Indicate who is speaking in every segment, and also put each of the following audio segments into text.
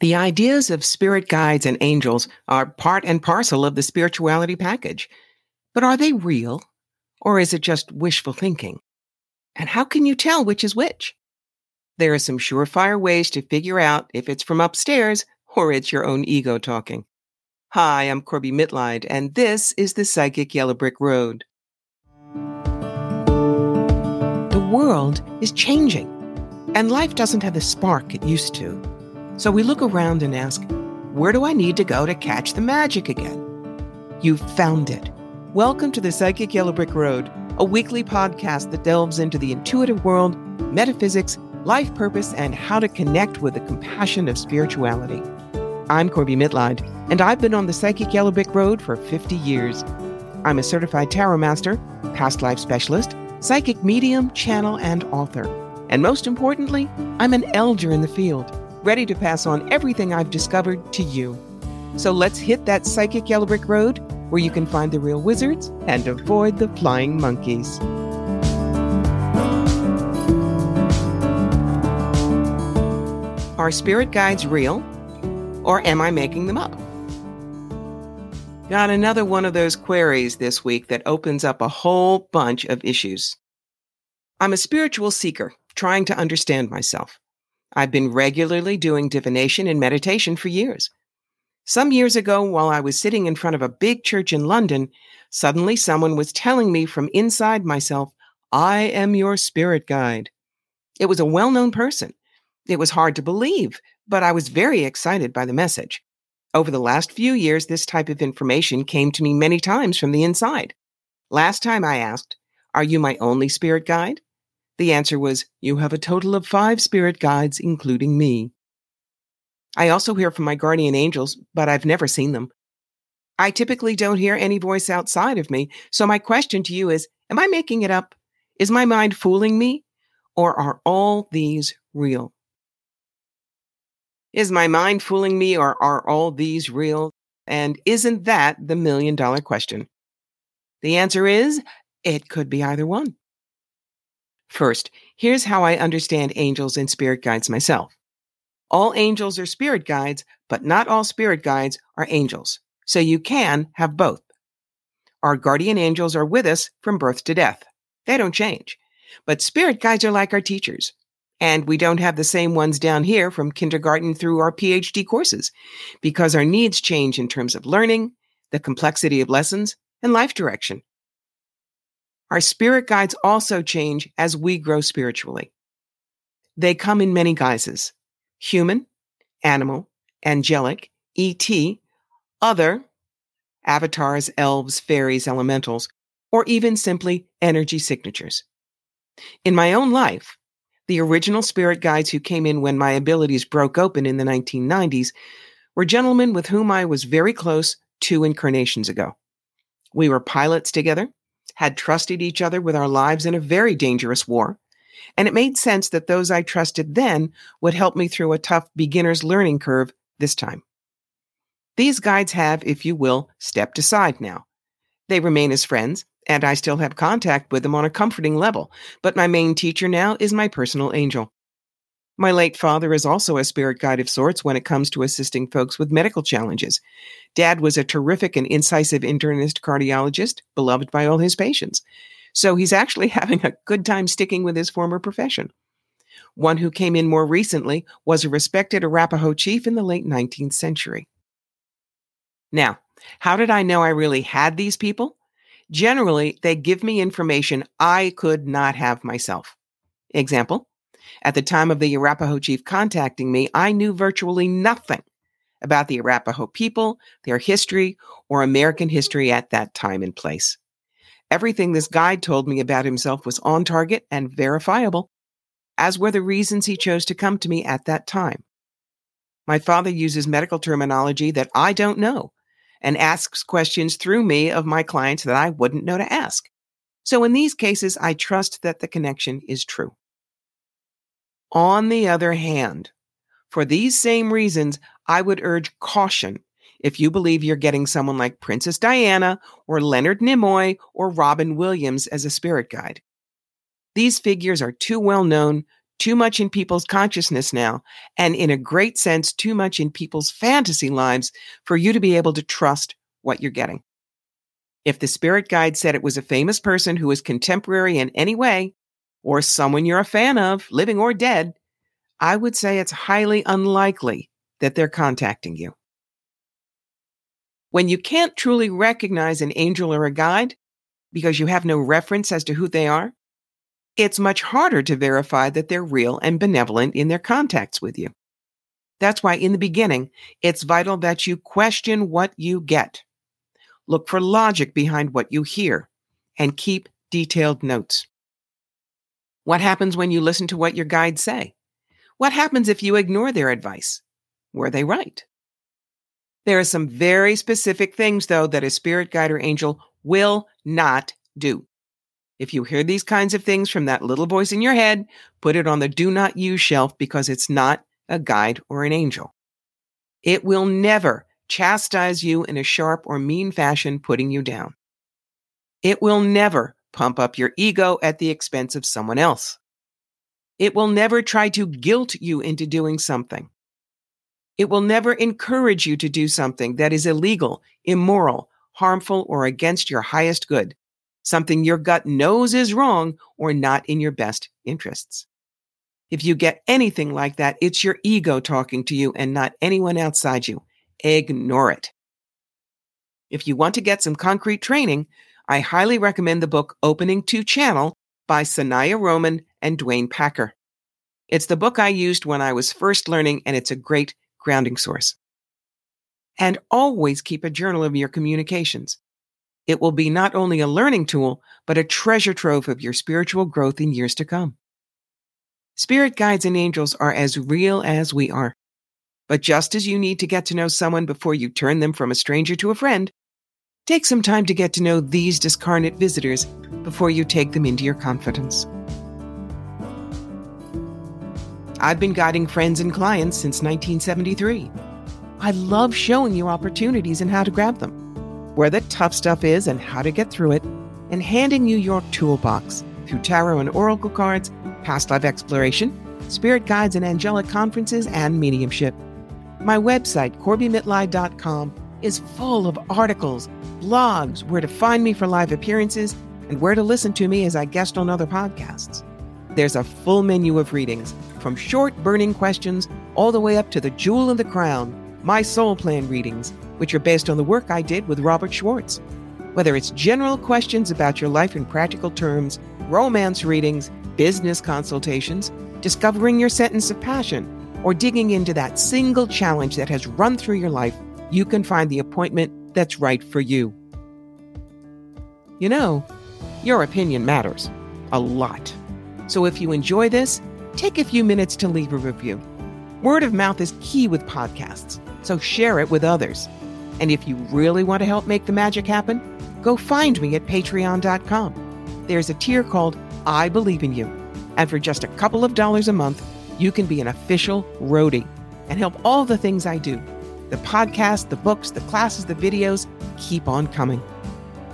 Speaker 1: The ideas of spirit guides and angels are part and parcel of the spirituality package. But are they real? Or is it just wishful thinking? And how can you tell which is which? There are some surefire ways to figure out if it's from upstairs or it's your own ego talking. Hi, I'm Corbie Mitleid, and this is the Psychic Yellow Brick Road. The world is changing, and life doesn't have the spark it used to. So we look around and ask, where do I need to go to catch the magic again? You've found it. Welcome to the Psychic Yellow Brick Road, a weekly podcast that delves into the intuitive world, metaphysics, life purpose, and how to connect with the compassion of spirituality. I'm Corbie Mitleid, and I've been on the Psychic Yellow Brick Road for 50 years. I'm a certified tarot master, past life specialist, psychic medium, channel, and author. And most importantly, I'm an elder in the field ready to pass on everything I've discovered to you. So let's hit that psychic yellow brick road where you can find the real wizards and avoid the flying monkeys. Are spirit guides real? Or am I making them up? Got another one of those queries this week that opens up a whole bunch of issues. I'm a spiritual seeker trying to understand myself. I've been regularly doing divination and meditation for years. Some years ago, while I was sitting in front of a big church in London, suddenly someone was telling me from inside myself, I am your spirit guide. It was a well known person. It was hard to believe, but I was very excited by the message. Over the last few years, this type of information came to me many times from the inside. Last time I asked, Are you my only spirit guide? The answer was, You have a total of five spirit guides, including me. I also hear from my guardian angels, but I've never seen them. I typically don't hear any voice outside of me, so my question to you is Am I making it up? Is my mind fooling me? Or are all these real? Is my mind fooling me, or are all these real? And isn't that the million dollar question? The answer is it could be either one. First, here's how I understand angels and spirit guides myself. All angels are spirit guides, but not all spirit guides are angels. So you can have both. Our guardian angels are with us from birth to death. They don't change. But spirit guides are like our teachers. And we don't have the same ones down here from kindergarten through our PhD courses because our needs change in terms of learning, the complexity of lessons, and life direction. Our spirit guides also change as we grow spiritually. They come in many guises human, animal, angelic, ET, other, avatars, elves, fairies, elementals, or even simply energy signatures. In my own life, the original spirit guides who came in when my abilities broke open in the 1990s were gentlemen with whom I was very close two incarnations ago. We were pilots together had trusted each other with our lives in a very dangerous war, and it made sense that those I trusted then would help me through a tough beginner's learning curve this time. These guides have, if you will, stepped aside now. They remain as friends, and I still have contact with them on a comforting level, but my main teacher now is my personal angel. My late father is also a spirit guide of sorts when it comes to assisting folks with medical challenges. Dad was a terrific and incisive internist cardiologist, beloved by all his patients. So he's actually having a good time sticking with his former profession. One who came in more recently was a respected Arapaho chief in the late 19th century. Now, how did I know I really had these people? Generally, they give me information I could not have myself. Example at the time of the Arapaho chief contacting me, I knew virtually nothing about the Arapaho people, their history, or American history at that time and place. Everything this guide told me about himself was on target and verifiable, as were the reasons he chose to come to me at that time. My father uses medical terminology that I don't know and asks questions through me of my clients that I wouldn't know to ask. So in these cases, I trust that the connection is true. On the other hand, for these same reasons, I would urge caution if you believe you're getting someone like Princess Diana or Leonard Nimoy or Robin Williams as a spirit guide. These figures are too well known, too much in people's consciousness now, and in a great sense, too much in people's fantasy lives for you to be able to trust what you're getting. If the spirit guide said it was a famous person who was contemporary in any way, or someone you're a fan of, living or dead, I would say it's highly unlikely that they're contacting you. When you can't truly recognize an angel or a guide because you have no reference as to who they are, it's much harder to verify that they're real and benevolent in their contacts with you. That's why in the beginning, it's vital that you question what you get. Look for logic behind what you hear and keep detailed notes. What happens when you listen to what your guides say? What happens if you ignore their advice? Were they right? There are some very specific things, though, that a spirit guide or angel will not do. If you hear these kinds of things from that little voice in your head, put it on the do not use shelf because it's not a guide or an angel. It will never chastise you in a sharp or mean fashion, putting you down. It will never pump up your ego at the expense of someone else. It will never try to guilt you into doing something. It will never encourage you to do something that is illegal, immoral, harmful, or against your highest good something your gut knows is wrong or not in your best interests. If you get anything like that, it's your ego talking to you and not anyone outside you. Ignore it. If you want to get some concrete training, I highly recommend the book Opening to Channel by Sanaya Roman and Duane Packer. It's the book I used when I was first learning, and it's a great grounding source. And always keep a journal of your communications. It will be not only a learning tool, but a treasure trove of your spiritual growth in years to come. Spirit guides and angels are as real as we are. But just as you need to get to know someone before you turn them from a stranger to a friend, take some time to get to know these discarnate visitors before you take them into your confidence. I've been guiding friends and clients since 1973. I love showing you opportunities and how to grab them where the tough stuff is and how to get through it, and handing you your toolbox through tarot and oracle cards, past life exploration, spirit guides and angelic conferences, and mediumship. My website, CorbieMitleid.com, is full of articles, blogs, where to find me for live appearances, and where to listen to me as I guest on other podcasts. There's a full menu of readings, from short burning questions all the way up to the jewel in the crown, my soul plan readings, which are based on the work I did with Robert Schwartz. Whether it's general questions about your life in practical terms, romance readings, business consultations, discovering your sentence of passion, or digging into that single challenge that has run through your life, you can find the appointment that's right for you. You know, your opinion matters a lot. So if you enjoy this, take a few minutes to leave a review. Word of mouth is key with podcasts, so share it with others. And if you really want to help make the magic happen, go find me at patreon.com. There's a tier called I Believe in You. And for just a couple of dollars a month, you can be an official roadie and help all the things I do. The podcast, the books, the classes, the videos keep on coming.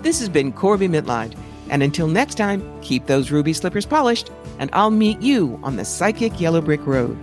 Speaker 1: This has been Corbie Mitleid. And until next time, keep those ruby slippers polished, and I'll meet you on the psychic yellow brick road.